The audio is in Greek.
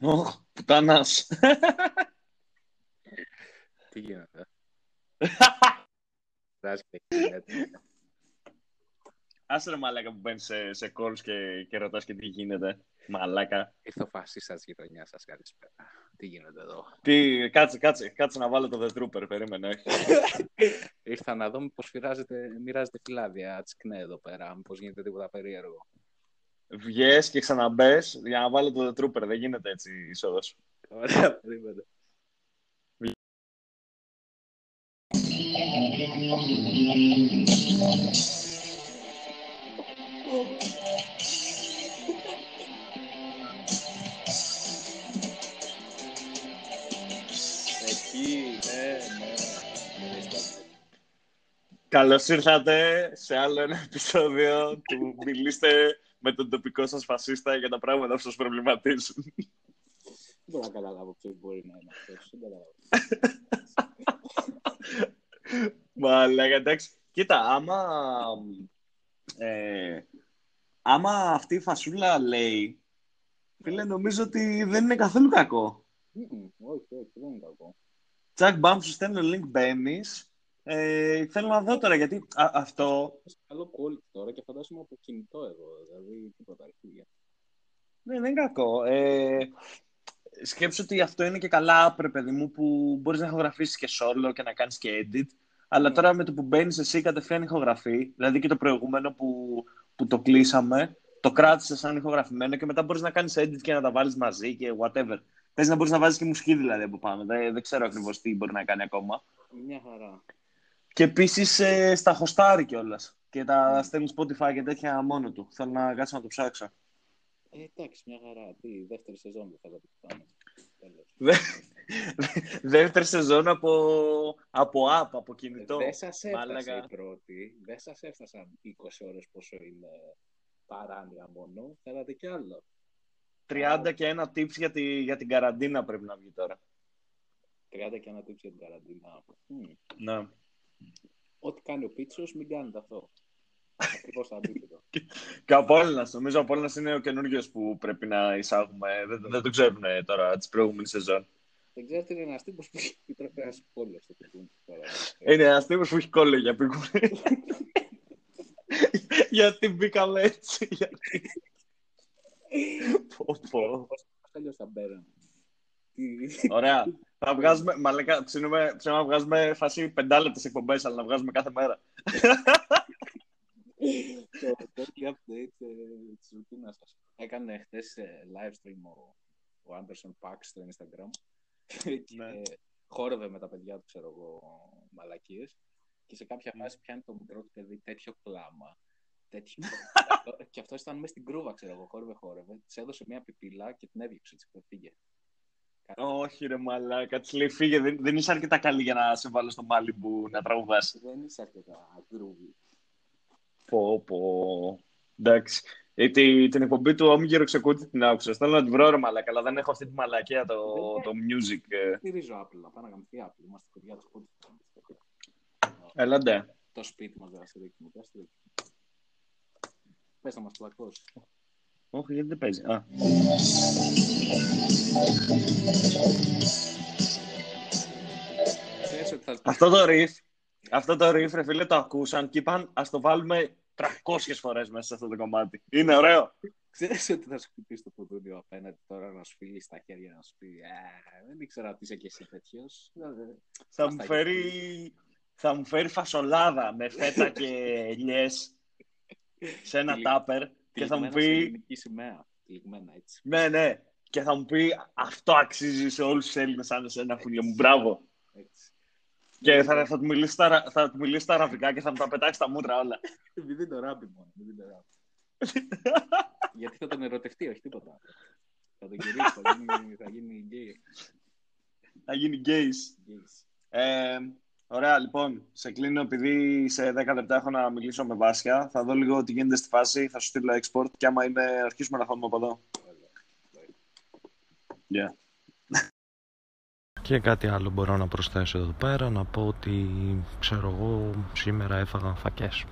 Ωχ, πουτάνας. Τι γίνεται; Άσε ρε μαλάκα που μπαίνεις σε, σε calls και, και ρωτάς και τι γίνεται. Μαλάκα. Ήρθε ο φασίστας της γειτονιάς σας. Καλησπέρα. Τι γίνεται εδώ; Τι, κάτσε, κάτσε, κάτσε να βάλω το The Trooper, περίμενε. Ήρθα να δω μήπως μοιράζεται, μοιράζεται φυλάδια τσικνέ εδώ πέρα. Μήπως γίνεται τίποτα περίεργο. Βγες και ξαναμπες για να βάλω το The Trooper. Δεν γίνεται έτσι η είσοδος. Ωραία, περίμενε. Εκεί, ναι, ναι. Καλώς ήρθατε σε άλλο ένα επεισόδιο του Μιλήστε με τον τοπικό σας φασίστα για τα πράγματα που σας προβληματίζουν. Δεν μπορώ να καταλάβω ποιος μπορεί να είναι αυτός. Δεν καταλάβω. Μα λέγα, εντάξει. Κοίτα, άμα, ε, άμα αυτή η φασούλα λέει, φίλε, νομίζω ότι δεν είναι καθόλου κακό. Μμμ, Όχι, όχι, δεν είναι κακό. Τσακ, μπαμ, σου στέλνω link, μπαίνεις. Ε, θέλω να δω τώρα, γιατί α, αυτό... Έχει καλό quality τώρα και φαντάζομαι από κινητό εδώ. Δηλαδή, τίποτα αρχίδια. Ναι, δεν είναι κακό. Ε, σκέψου ότι αυτό είναι και καλά, πρε παιδί μου, που μπορείς να ηχογραφήσεις και solo και να κάνεις και edit. Αλλά Ναι. τώρα με το που μπαίνεις εσύ κατευθείαν ηχογραφεί, δηλαδή και το προηγούμενο που, που το κλείσαμε, το κράτησες σαν ηχογραφημένο και μετά μπορείς να κάνεις edit και να τα βάλεις μαζί και whatever. Θες να μπορείς να βάζεις και μουσική δηλαδή από πάνω. Δεν, δεν ξέρω ακριβώς τι μπορεί να κάνει ακόμα. Μια χαρά. Και επίσης ε, στα χωστάρει κιόλας. Και τα στέλνει Spotify και τέτοια μόνο του. Θέλω να κάτσω να το ψάξω. Ε, εντάξει, μια χαρά. Τι, δεύτερη σεζόν δεν θέλατε που πάμε. Τέλος. Δε- Δεύτερη σεζόν από, από app, από κινητό. Δεν σας έφτασε Μάλακα. η πρώτη. Δεν σας έφτασαν 20 ώρες πόσο είναι παράνοια μόνο. Θέλατε κι άλλο. 30 και ένα tips για, τη, για την καραντίνα πρέπει να βγει τώρα. 30 και ένα tips για την καραντίνα. Μμ. Ναι. Ό,τι κάνει ο Πίτσος, μην κάνετε αυτό. Ακριβώς το αντίθετο. Και ο Απόλλωνας. Νομίζω ο Απόλλωνας είναι ο καινούριο που πρέπει να εισάγουμε. Δεν, δεν το ξέρουν ε, τώρα τη προηγούμενη σεζόν. Δεν ξέρετε, είναι ένας τύπος που έχει πρέπει να πόλο στο κουκούν τώρα. Είναι ένας τύπος που έχει κόλλο για πικούρι. Γιατί μπήκαμε έτσι. Γιατί... πω, πω. Πώς αλλιώς θα μπαίνανε. Τι- Ωραία. Θα βγάζουμε, μαλάκα, ψήνουμε, ψήνουμε να βγάζουμε φάση πεντάλεπτες εκπομπές, αλλά να βγάζουμε κάθε μέρα. το daily update ε, της ρουτίνας σας. Έκανε χτες ε, live stream ο, ο Anderson Pax στο Instagram και Ναι. χόρευε με τα παιδιά του, ξέρω εγώ, μαλακίες και σε κάποια Ναι. φάση πιάνει το μικρό του παιδί τέτοιο κλάμα. Τέτοιο... και αυτό ήταν μέσα στην κρούβα, ξέρω εγώ, χόρευε, χόρευε. Της έδωσε μια πιπίλα και την έδιωξε, έτσι και πήγε. Όχι ρε μαλάκα, της λέει φύγε, δεν, δεν είσαι αρκετά καλή για να σε βάλω στο Μάλιμπου να τραγουδάς. Δεν είσαι αρκετά groovy. Πω, πω. Εντάξει. Ε, τη- την εκπομπή του Όμιγερο Ξεκούτη την άκουσα. Θέλω να την βρω ρε μαλάκα, αλλά δεν έχω αυτή τη μαλακία το, το music. ε. Δεν στηρίζω Apple, να πάμε να γαμηθεί Apple. Είμαστε παιδιά του σπίτι. Έλαντε. Το σπίτι μας δεν θα στηρίξει, μου θα στηρίξει. Πες να μας πλακώσει. Όχι, γιατί δεν παίζει. Α. Ξέρεις ότι θα... Αυτό το riff, αυτό το riff, ρε φίλε, το ακούσαν και είπαν ας το βάλουμε 300 φορές μέσα σε αυτό το κομμάτι. Είναι ωραίο. Ξέρεις ότι θα σου χτυπήσει το κουδούνιο απέναντι τώρα να σου φύγει στα χέρια να σου πει «Α, δεν ήξερα ότι είσαι και εσύ τέτοιος. Θα μου φέρει, θα μου φέρει φασολάδα με φέτα και ελιές σε ένα Τυλιγ- τάπερ και θα μου Τυλιγμένα σε πει, ελληνική σημαία. Τυλιγμένα έτσι. ναι, ναι, και θα μου πει αυτό αξίζει σε όλους τους Έλληνες σαν εσένα, φίλε μου, μπράβο. έτσι. Και θα, θα, του μιλήσει στα, αρα- θα του μιλήσει στα αραβικά και θα μου τα πετάξει στα μούτρα όλα. Μην δίνει το ράμπι μόνο. Μην δίνει το ράμπι. Γιατί θα τον ερωτευτεί, όχι τίποτα. Θα τον γυρίσει, θα γίνει, θα γίνει γκέι. Θα γίνει gays. γκέις. Ε, ωραία, λοιπόν, σε κλείνω επειδή σε 10 λεπτά έχω να μιλήσω με Βάσια. Θα δω λίγο τι γίνεται στη φάση, θα σου στείλω export και άμα είναι, αρχίσουμε να φάμε από εδώ. Yeah. Και κάτι άλλο μπορώ να προσθέσω εδώ πέρα, να πω ότι ξέρω εγώ σήμερα έφαγα φακές.